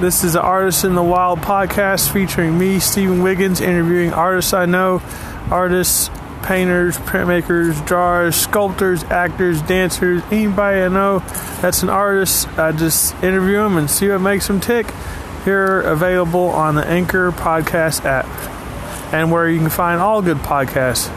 This is the Artist in the Wild podcast featuring me, Stephen Wiggins, interviewing artists I know, artists, painters, printmakers, drawers, sculptors, actors, dancers, anybody I know that's an artist. I just interview them and see what makes them tick. Here available on the Anchor podcast app and where you can find all good podcasts.